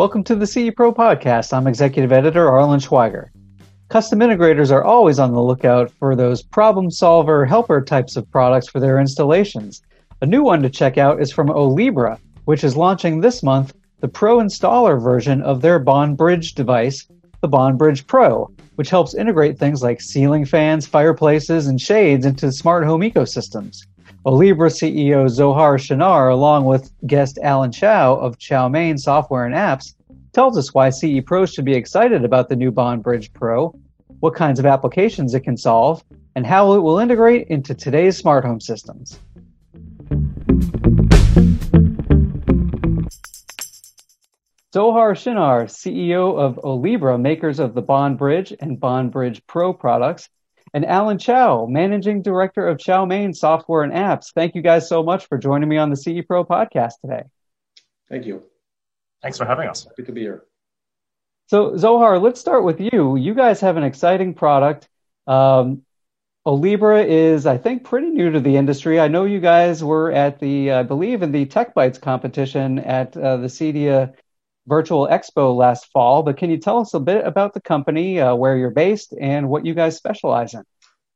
Welcome to the CE Pro podcast. I'm executive editor Arlen Schweiger. Custom integrators are always on the lookout for those problem solver helper types of products for their installations. A new one to check out is from Olibra, which is launching this month the Pro installer version of their Bond Bridge device, the Bond Bridge Pro, which helps integrate things like ceiling fans, fireplaces, and shades into smart home ecosystems. Olibra CEO Zohar Shinar, along with guest Alan Chow of Chowmain Software and Apps, tells us why CE Pros should be excited about the new Bond Bridge Pro, what kinds of applications it can solve, and how it will integrate into today's smart home systems. Zohar Shinar, CEO of Olibra, makers of the Bond Bridge and Bond Bridge Pro products, and Alan Chow, Managing Director of Chowmain Software and Apps. Thank you guys so much for joining me on the CE Pro podcast today. Thank you. Thanks for having us. Happy to be here. So, Zohar, let's start with you. You guys have an exciting product. Um, Olibra is, I think, pretty new to the industry. I know you guys were at the, I believe, in the Tech Bytes competition at uh, the CEDIA Virtual Expo last fall, but can you tell us a bit about the company, uh, where you're based, and what you guys specialize in?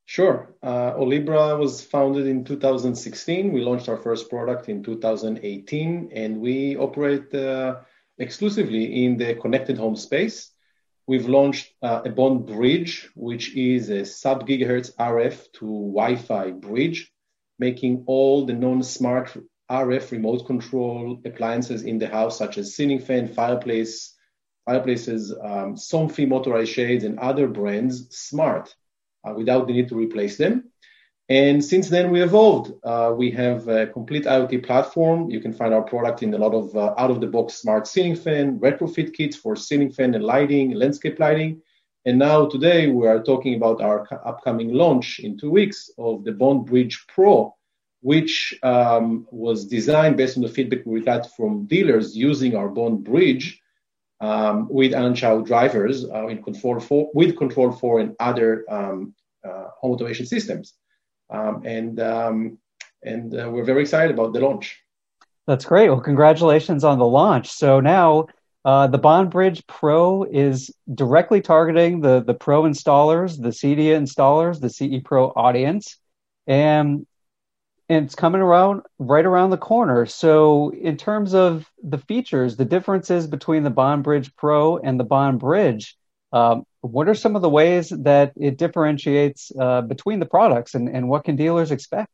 Sure. Uh, Olibra was founded in 2016. We launched our first product in 2018, and we operate uh, exclusively in the connected home space. We've launched uh, a Bond Bridge, which is a sub gigahertz RF to Wi Fi bridge, making all the non smart RF remote control appliances in the house, such as ceiling fan, fireplace, fireplaces, um, Somfy motorized shades, and other brands, smart, uh, without the need to replace them. And since then, we evolved. Uh, we have a complete IoT platform. You can find our product in a lot of uh, out-of-the-box smart ceiling fan, retrofit kits for ceiling fan and lighting, landscape lighting. And now today, we are talking about our upcoming launch in two weeks of the Bond Bridge Pro, which um, was designed based on the feedback we got from dealers using our Bond Bridge um, with Chow drivers uh, in Control 4, with Control 4 and other um, uh, home automation systems. Um, and um, and uh, we're very excited about the launch. That's great. Well, congratulations on the launch. So now uh, the Bond Bridge Pro is directly targeting the, the Pro installers, the CEDIA installers, the CE Pro audience. And and it's coming around right around the corner. So, in terms of the features, the differences between the Bond Bridge Pro and the Bond Bridge, um, what are some of the ways that it differentiates uh, between the products, and, and what can dealers expect?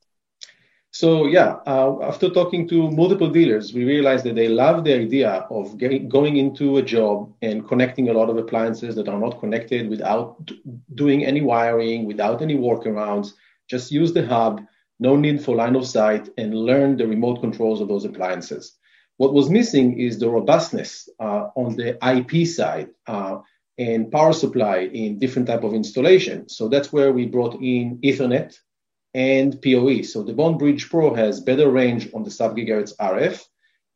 So, yeah, uh, after talking to multiple dealers, we realized that they love the idea of getting, going into a job and connecting a lot of appliances that are not connected without doing any wiring, without any workarounds. Just use the hub no need for line of sight, and learn the remote controls of those appliances. What was missing is the robustness uh, on the IP side uh, and power supply in different type of installation. So that's where we brought in Ethernet and PoE. So the Bond Bridge Pro has better range on the sub gigahertz RF.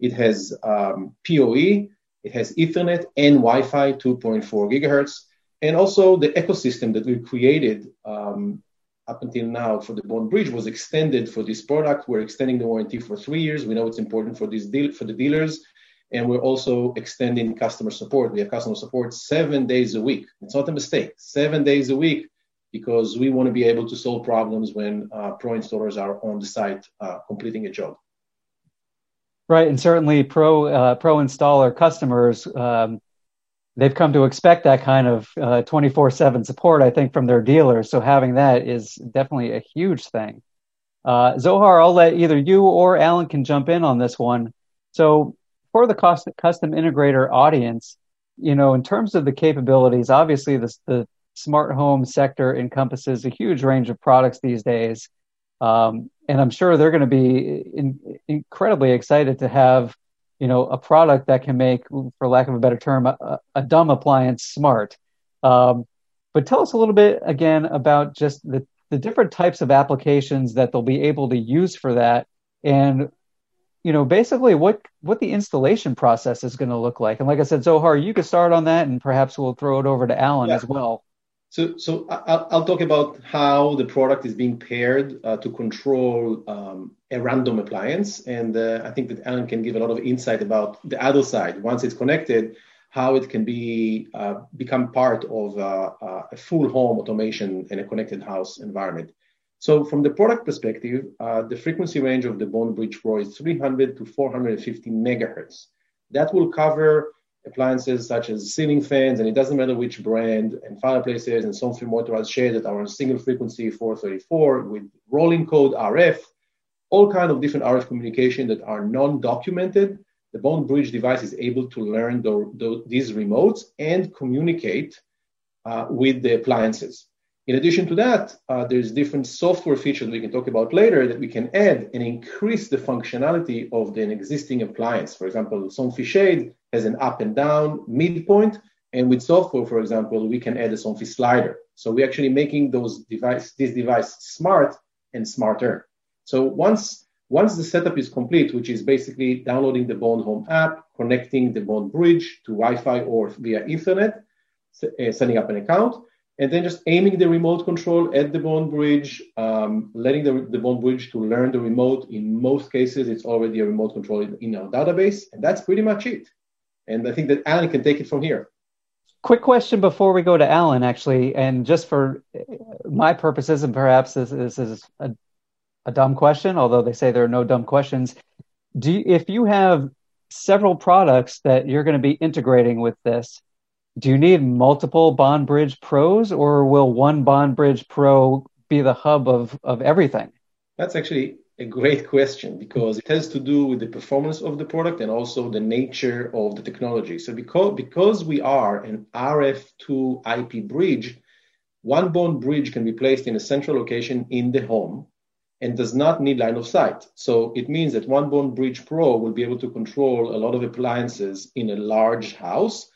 It has um, PoE, it has Ethernet and Wi-Fi 2.4 gigahertz, and also the ecosystem that we created um, up until now for the Bond Bridge was extended for this product. We're extending the warranty for three years. We know it's important for this deal for the dealers, and we're also extending customer support. We have customer support seven days a week. It's not a mistake. Seven days a week because we want to be able to solve problems when uh, pro installers are on the site uh, completing a job. Right, and certainly pro uh, pro installer customers um, they've come to expect that kind of uh, 24 7 support, I think, from their dealers. So having that is definitely a huge thing. Uh, Zohar, I'll let either you or Alan can jump in on this one. So for the cost, custom integrator audience, you know, in terms of the capabilities, obviously the, the smart home sector encompasses a huge range of products these days. Um, and I'm sure they're going to be in, incredibly excited to have you know, a product that can make, for lack of a better term, a, a dumb appliance smart. Um, but tell us a little bit again about just the, the different types of applications that they'll be able to use for that, and you know, basically what what the installation process is going to look like. And like I said, Zohar, you could start on that, and perhaps we'll throw it over to Alan yeah. as well. So, so I'll, I'll, talk about how the product is being paired uh, to control um, a random appliance. And uh, I think that Alan can give a lot of insight about the other side. Once it's connected, how it can be uh, become part of uh, uh, a full home automation in a connected house environment. So from the product perspective, uh, the frequency range of the Bond Bridge Pro is 300 to 450 megahertz. That will cover appliances such as ceiling fans, and it doesn't matter which brand, and fireplaces and some motorized shades that are on single frequency 434 with rolling code RF, all kind of different RF communication that are non-documented. The Bond Bridge device is able to learn the, the, these remotes and communicate uh, with the appliances. In addition to that, uh, there's different software features we can talk about later that we can add and increase the functionality of the existing appliance. For example, Somfy Shade has an up and down midpoint, and with software, for example, we can add a Somfy slider. So we're actually making those device, this device smart and smarter. So once once the setup is complete, which is basically downloading the Bond Home app, connecting the Bond Bridge to Wi-Fi or via Ethernet, uh, setting up an account, and then just aiming the remote control at the bond bridge, um, letting the, the bond bridge to learn the remote. In most cases, it's already a remote control in, in our database, and that's pretty much it. And I think that Alan can take it from here. Quick question before we go to Alan, actually, and just for my purposes, and perhaps this, this is a, a dumb question, although they say there are no dumb questions. Do you, if you have several products that you're going to be integrating with this, do you need multiple Bond Bridge Pros, or will one Bond Bridge Pro be the hub of, of everything? That's actually a great question because it has to do with the performance of the product and also the nature of the technology. So because, because we are an RF2 IP bridge, one bond bridge can be placed in a central location in the home and does not need line of sight. So it means that one bond bridge pro will be able to control a lot of appliances in a large house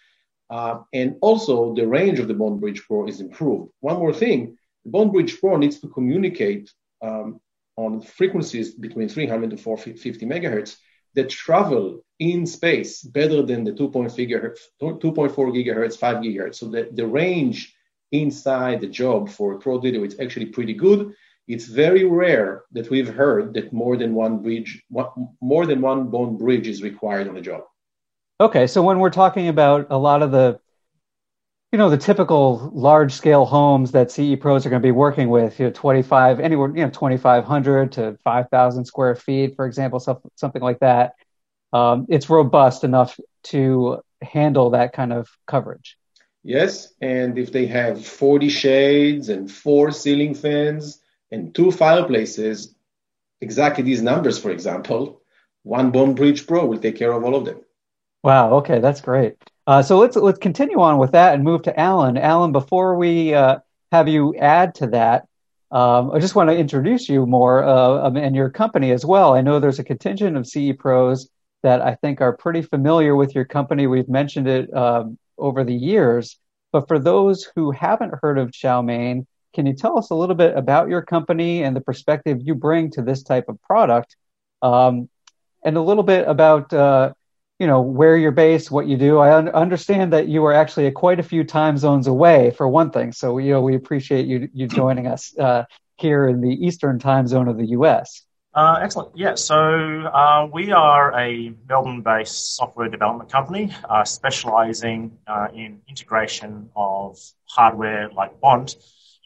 uh, and also, the range of the Bond Bridge Pro is improved. One more thing, the Bond Bridge Pro needs to communicate um, on frequencies between 300 to 450 megahertz that travel in space better than the 2.4 gigahertz, 2.4 gigahertz, 5 gigahertz. So that the range inside the job for Pro Video is actually pretty good. It's very rare that we've heard that more than one bridge, more than one bond bridge is required on a job. Okay, so when we're talking about a lot of the, you know, the typical large scale homes that CE pros are going to be working with, you know, 25, anywhere, you know, 2,500 to 5,000 square feet, for example, something like that. Um, it's robust enough to handle that kind of coverage. Yes, and if they have 40 shades and four ceiling fans and two fireplaces, exactly these numbers, for example, one Bond Bridge Pro will take care of all of them. Wow. Okay, that's great. Uh, so let's let's continue on with that and move to Alan. Alan, before we uh, have you add to that, um, I just want to introduce you more uh, um, and your company as well. I know there's a contingent of CE pros that I think are pretty familiar with your company. We've mentioned it um, over the years, but for those who haven't heard of Chowmain, can you tell us a little bit about your company and the perspective you bring to this type of product, um, and a little bit about uh, you know where you're based, what you do. I un- understand that you are actually quite a few time zones away, for one thing. So you know we appreciate you you joining us uh, here in the Eastern time zone of the U.S. Uh, excellent. Yeah, so uh, we are a Melbourne-based software development company uh, specializing uh, in integration of hardware like Bond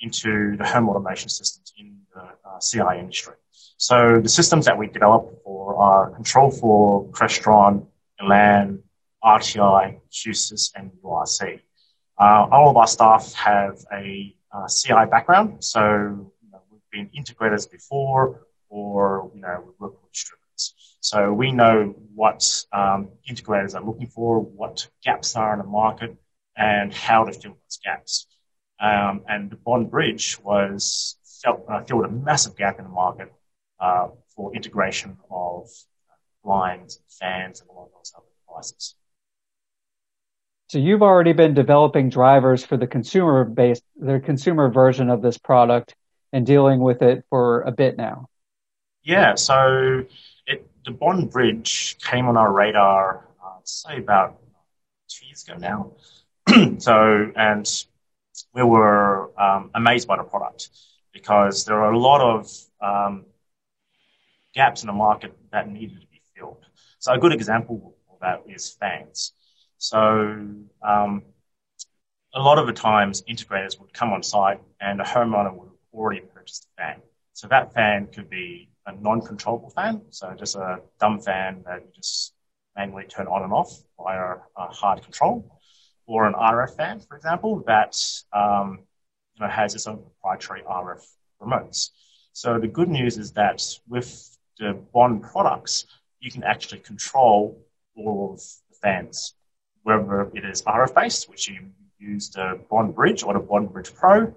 into the home automation systems in the uh, CI industry. So the systems that we develop for are Control 4 Crestron, Elan, RTI, QSYS, and URC. Uh, all of our staff have a uh, CI background, so you know, we've been integrators before, or you know, we work with distributors. So we know what um, integrators are looking for, what gaps are in the market, and how to fill those gaps. Um, and the Bond Bridge was felt, uh, filled a massive gap in the market uh, for integration of blinds, fans, and all of those other devices. So you've already been developing drivers for the consumer based, the consumer version of this product and dealing with it for a bit now. Yeah, so it, the Bond Bridge came on our radar, uh, say about two years ago now. so, and we were um, amazed by the product because there are a lot of um, gaps in the market that needed to filled. So a good example of that is fans. So um, a lot of the times integrators would come on site and a homeowner would have already purchased a fan. So that fan could be a non-controllable fan, so just a dumb fan that you just manually turn on and off via a hard control, or an RF fan, for example, that um, you know, has its own proprietary RF remotes. So the good news is that with the Bond products, you can actually control all of the fans, whether it is RF based, which you use the Bond Bridge or the Bond Bridge Pro,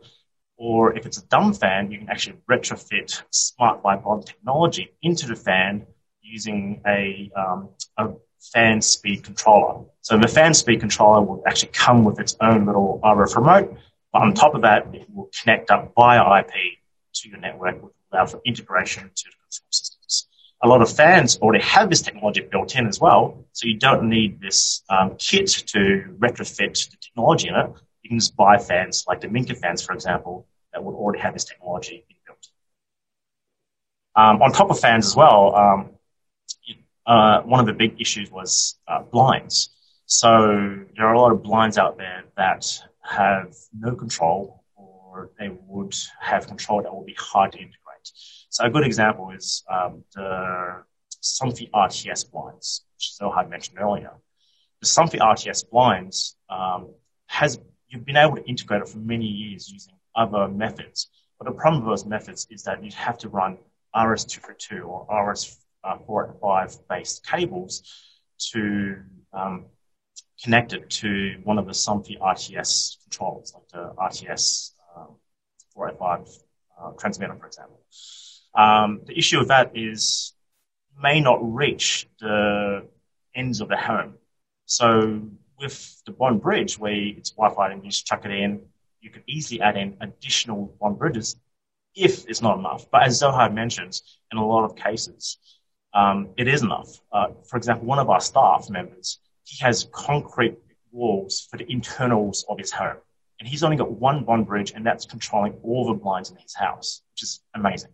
or if it's a dumb fan, you can actually retrofit Smart by Bond technology into the fan using a, um, a fan speed controller. So the fan speed controller will actually come with its own little RF remote, but on top of that, it will connect up via IP to your network, which will allow for integration to the control systems. A lot of fans already have this technology built in as well, so you don't need this um, kit to retrofit the technology in it. You can just buy fans like the Minka fans, for example, that would already have this technology built. Um, on top of fans as well, um, uh, one of the big issues was uh, blinds. So there are a lot of blinds out there that have no control or they would have control that will be hard to integrate. So a good example is um, the Somfy RTS blinds, which Zohar mentioned earlier. The Somfy RTS blinds um, has you've been able to integrate it for many years using other methods. But the problem with those methods is that you have to run RS-232 or RS-485 based cables to um, connect it to one of the Somfy RTS controllers, like the RTS um, 485 uh, transmitter, for example. Um, the issue of that is may not reach the ends of the home. So with the Bond Bridge, where it's Wi-Fi and you just chuck it in, you could easily add in additional Bond bridges if it's not enough. But as Zohar mentions, in a lot of cases, um, it is enough. Uh, for example, one of our staff members, he has concrete walls for the internals of his home. And he's only got one bond bridge, and that's controlling all the blinds in his house, which is amazing.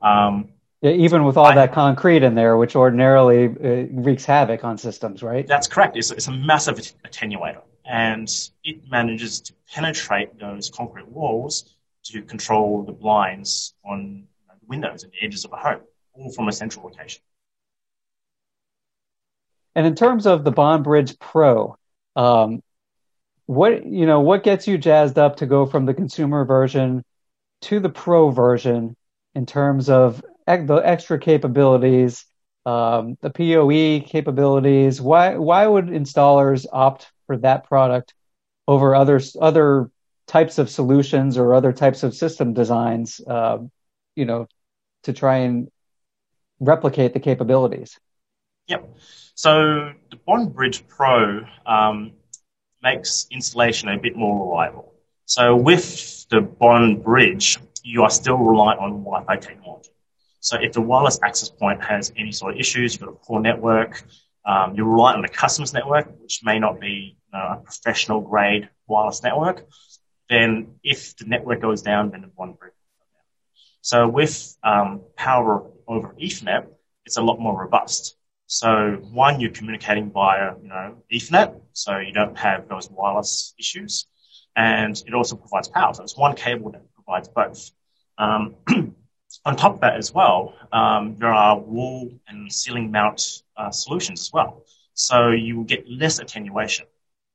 Um, yeah, even with all I, that concrete in there, which ordinarily uh, wreaks havoc on systems, right? That's correct. It's, it's a massive attenuator, and it manages to penetrate those concrete walls to control the blinds on the windows and the edges of a home, all from a central location. And in terms of the Bond Bridge Pro, um, what you know, what gets you jazzed up to go from the consumer version to the Pro version in terms of the extra capabilities, um, the PoE capabilities? Why why would installers opt for that product over other other types of solutions or other types of system designs? Uh, you know, to try and replicate the capabilities. Yep. So the Bond Bridge Pro um, makes installation a bit more reliable. So with the Bond Bridge, you are still reliant on Wi-Fi technology. So if the wireless access point has any sort of issues, you've got a poor network, um, you're reliant on the customer's network, which may not be you know, a professional grade wireless network. Then if the network goes down, then the Bond Bridge goes down. So with um, power over Ethernet, it's a lot more robust. So one, you're communicating via, you know, Ethernet, so you don't have those wireless issues, and it also provides power. So it's one cable provides both. Um, on top of that as well, um, there are wall and ceiling mount uh, solutions as well. So you will get less attenuation.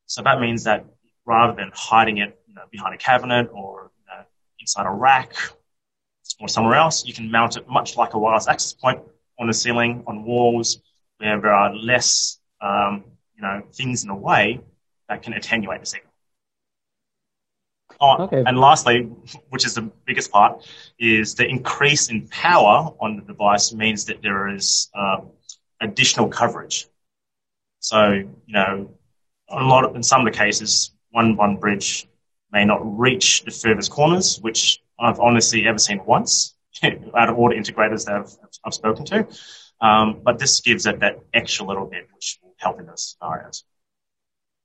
So that means that rather than hiding it you know, behind a cabinet or you know, inside a rack or somewhere else, you can mount it much like a wireless access point on the ceiling, on walls, where there are less, um, you know, things in the way that can attenuate the signal. Oh, okay. And lastly, which is the biggest part, is the increase in power on the device means that there is uh, additional coverage. So, you know, a lot of, in some of the cases, one one bridge may not reach the furthest corners, which I've honestly ever seen once out of all the integrators that I've, I've spoken to. Um, but this gives it that extra little bit, which will help in those scenarios.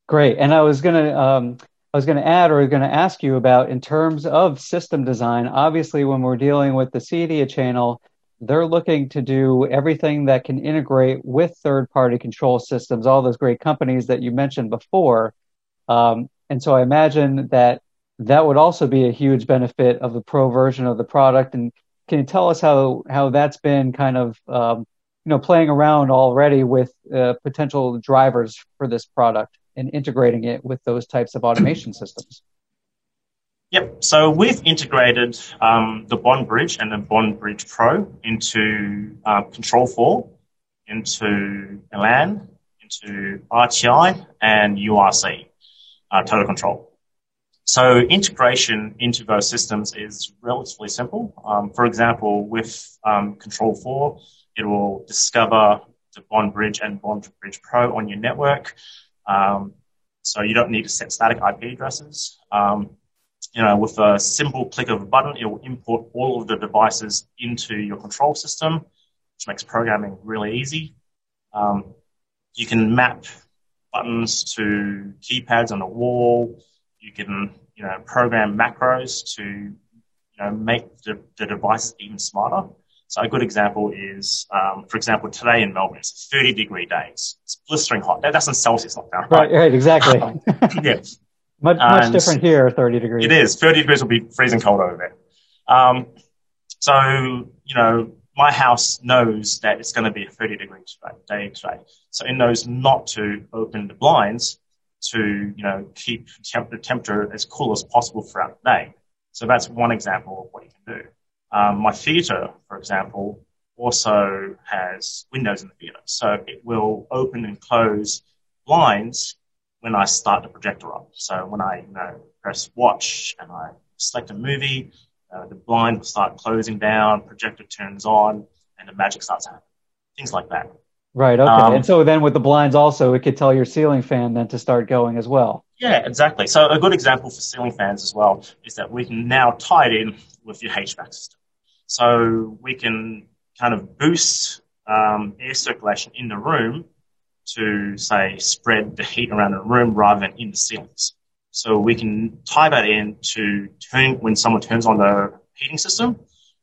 Great. And I was going to, um, I was going to add or going to ask you about in terms of system design. Obviously, when we're dealing with the CEDIA channel, they're looking to do everything that can integrate with third party control systems, all those great companies that you mentioned before. Um, and so I imagine that that would also be a huge benefit of the pro version of the product. And can you tell us how, how that's been kind of, um, you know, playing around already with uh, potential drivers for this product? And integrating it with those types of automation systems. Yep. So we've integrated um, the Bond Bridge and the Bond Bridge Pro into uh, Control 4, into Elan, into RTI, and URC, uh, Total Control. So integration into those systems is relatively simple. Um, for example, with um, Control 4, it will discover the Bond Bridge and Bond Bridge Pro on your network. Um, so you don't need to set static IP addresses. Um, you know, with a simple click of a button, it will import all of the devices into your control system, which makes programming really easy. Um, you can map buttons to keypads on a wall. You can, you know, program macros to, you know, make the, the device even smarter. So a good example is, um, for example, today in Melbourne, it's 30 degree days. It's blistering hot. That, that's in Celsius, not Fahrenheit. Right, right, exactly. Um, yeah. much, much different here, 30 degrees. It is. 30 degrees will be freezing cold over there. Um, so, you know, my house knows that it's going to be a 30 degree day today. So it knows not to open the blinds to, you know, keep temp- the temperature as cool as possible throughout the day. So that's one example of what you can do. Um, my theatre, for example, also has windows in the theatre. So it will open and close blinds when I start the projector up. So when I you know, press watch and I select a movie, uh, the blind will start closing down, projector turns on, and the magic starts happening. Things like that. Right. Okay. Um, and so then with the blinds also, it could tell your ceiling fan then to start going as well. Yeah, exactly. So a good example for ceiling fans as well is that we can now tie it in with your HVAC system. So we can kind of boost um, air circulation in the room to, say, spread the heat around the room rather than in the ceilings. So we can tie that in to turn when someone turns on the heating system,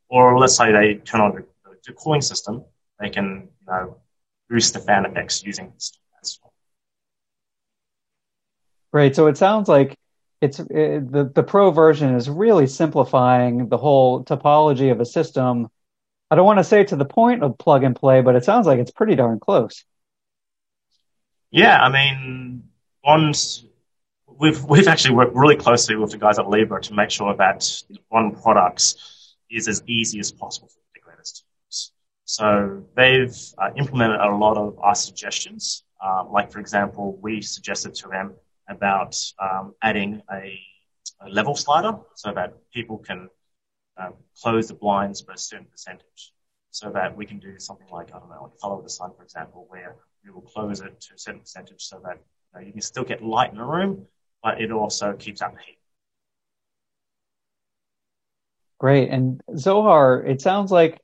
or let's say they turn on the, the cooling system, they can you know, boost the fan effects using this. Great. So it sounds like it's it, the the pro version is really simplifying the whole topology of a system. I don't want to say to the point of plug and play, but it sounds like it's pretty darn close. Yeah, I mean, once we've we've actually worked really closely with the guys at Olibra to make sure that one products is as easy as possible for integrators to use. So they've uh, implemented a lot of our suggestions. Um, like for example, we suggested to them about um, adding a, a, level slider so that people can um, close the blinds by a certain percentage. So that we can do something like, I don't know, like follow the sun, for example, where we will close it to a certain percentage so that you, know, you can still get light in the room, but it also keeps out the heat. Great. And Zohar, it sounds like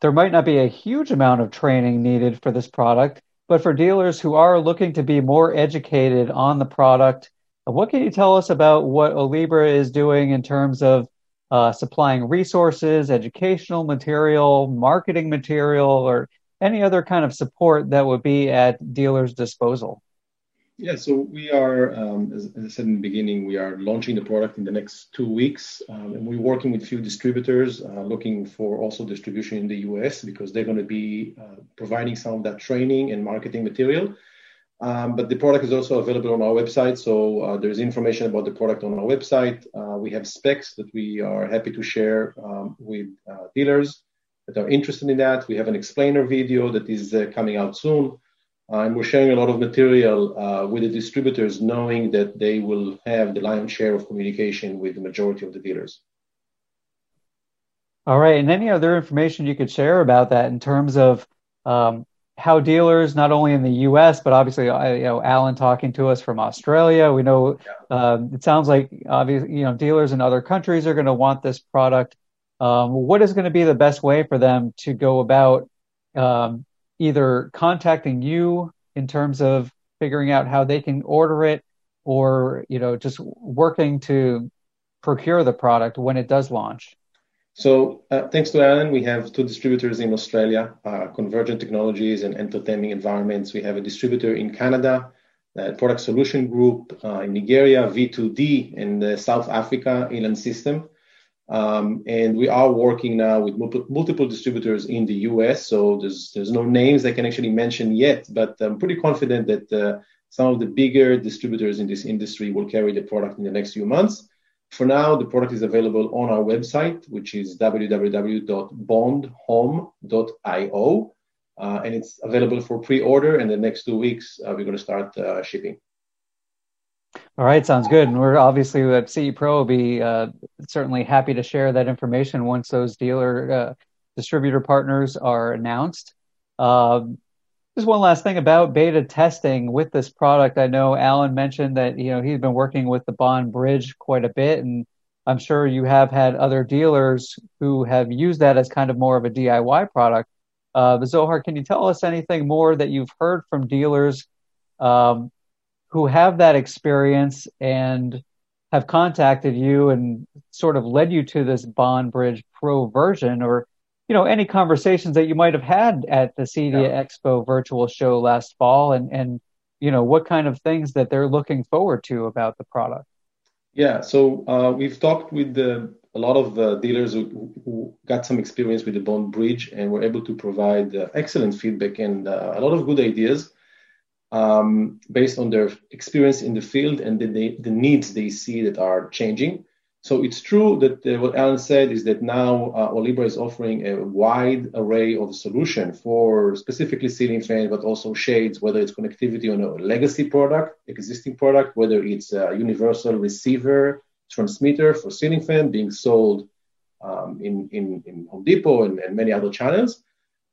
there might not be a huge amount of training needed for this product. But for dealers who are looking to be more educated on the product, what can you tell us about what Olibra is doing in terms of uh, supplying resources, educational material, marketing material, or any other kind of support that would be at dealers' disposal? Yeah, so we are, um, as, as, I said in the beginning, we are launching the product in the next two weeks, um, and we're working with a few distributors, uh, looking for also distribution in the US because they're going to be uh, providing some of that training and marketing material. Um, but the product is also available on our website, so uh, there's information about the product on our website. Uh, we have specs that we are happy to share um, with uh, dealers that are interested in that. We have an explainer video that is uh, coming out soon. Uh, and we're sharing a lot of material uh, with the distributors, knowing that they will have the lion's share of communication with the majority of the dealers. All right. And any other information you could share about that in terms of um, how dealers, not only in the U.S., but obviously, uh, you know, Alan talking to us from Australia. We know yeah. um, it sounds like obviously, you know, dealers in other countries are going to want this product. Um, what is going to be the best way for them to go about um, either contacting you in terms of figuring out how they can order it or you know just working to procure the product when it does launch? So, uh, thanks to Alan, we have two distributors in Australia, uh, Convergent Technologies and Entertainment Environments. We have a distributor in Canada, uh, Product Solution Group uh, in Nigeria, V2D in South Africa, Elan System. Um, and we are working now with multiple distributors in the US. So there's there's no names I can actually mention yet, but I'm pretty confident that uh, some of the bigger distributors in this industry will carry the product in the next few months. For now, the product is available on our website, which is www.bondhome.io. Uh, and it's available for pre-order. And the next two weeks, uh, we're going to start uh, shipping. All right, sounds good. And we're obviously at CE Pro will be uh, certainly happy to share that information once those dealer uh, distributor partners are announced. Um, just one last thing about beta testing with this product. I know Alan mentioned that you know he's been working with the Bond Bridge quite a bit, and I'm sure you have had other dealers who have used that as kind of more of a DIY product. Uh, Zohar, can you tell us anything more that you've heard from dealers um, who have that experience and have contacted you and sort of led you to this Bond Bridge Pro version, or you know any conversations that you might have had at the CEDIA yeah. Expo virtual show last fall and and you know what kind of things that they're looking forward to about the product yeah so uh, we've talked with the, a lot of uh, dealers who, who, got some experience with the bond bridge and were able to provide uh, excellent feedback and uh, a lot of good ideas um, based on their experience in the field and the, the needs they see that are changing so it's true that uh, what Alan said is that now uh, Olibra is offering a wide array of solution for specifically ceiling fans, but also shades, whether it's connectivity on a legacy product, existing product, whether it's a universal receiver transmitter for ceiling fan being sold um, in, in, in, Home Depot and, and many other channels.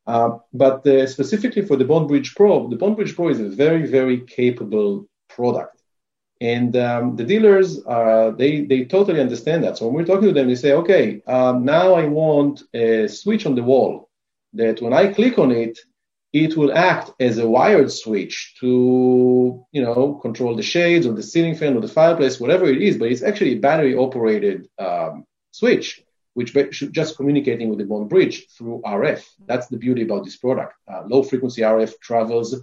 Uh, but specifically for the Bond Bridge Pro, the Bond Bridge Pro is a very, very capable product. And um, the dealers, uh, they, they totally understand that. So when we're talking to them, they say, okay, um, now I want a switch on the wall that when I click on it, it will act as a wired switch to, you know, control the shades or the ceiling fan or the fireplace, whatever it is. But it's actually a battery operated um, switch, which just communicating with the bond bridge through RF. That's the beauty about this product. Uh, low frequency RF travels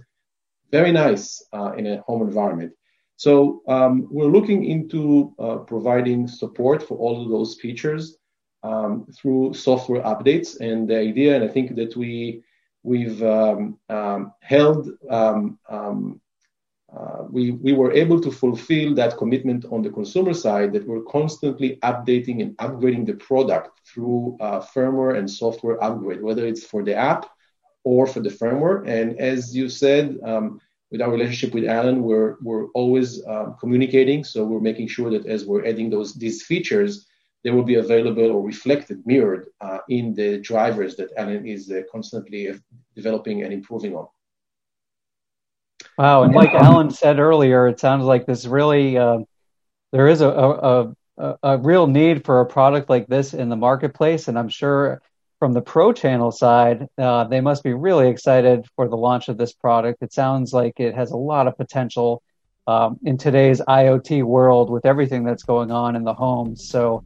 very nice uh, in a home environment. So um, we're looking into uh, providing support for all of those features um, through software updates. And the idea, and I think that we we've um, um held, um, um, uh, we we were able to fulfill that commitment on the consumer side that we're constantly updating and upgrading the product through uh, firmware and software upgrade, whether it's for the app or for the firmware. And as you said with our relationship with Alan, we're we're always um, communicating. So we're making sure that as we're adding those these features, they will be available or reflected, mirrored uh, in the drivers that Alan is uh, constantly developing and improving on. Wow, and like Alan said earlier, it sounds like this really uh, there is a, a, a a real need for a product like this in the marketplace, and I'm sure from the pro channel side, uh, they must be really excited for the launch of this product. It sounds like it has a lot of potential um, in today's IoT world with everything that's going on in the home. So,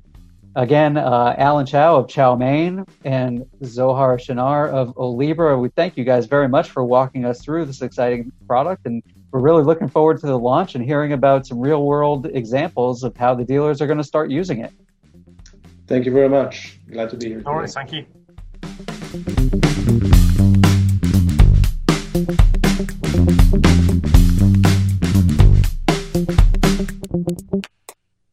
again, uh, Alan Chow of Chowmain and Zohar Shinar of Olibra, we thank you guys very much for walking us through this exciting product. And we're really looking forward to the launch and hearing about some real world examples of how the dealers are going to start using it. Thank you very much. Glad to be here. All right, thank you. Thank you.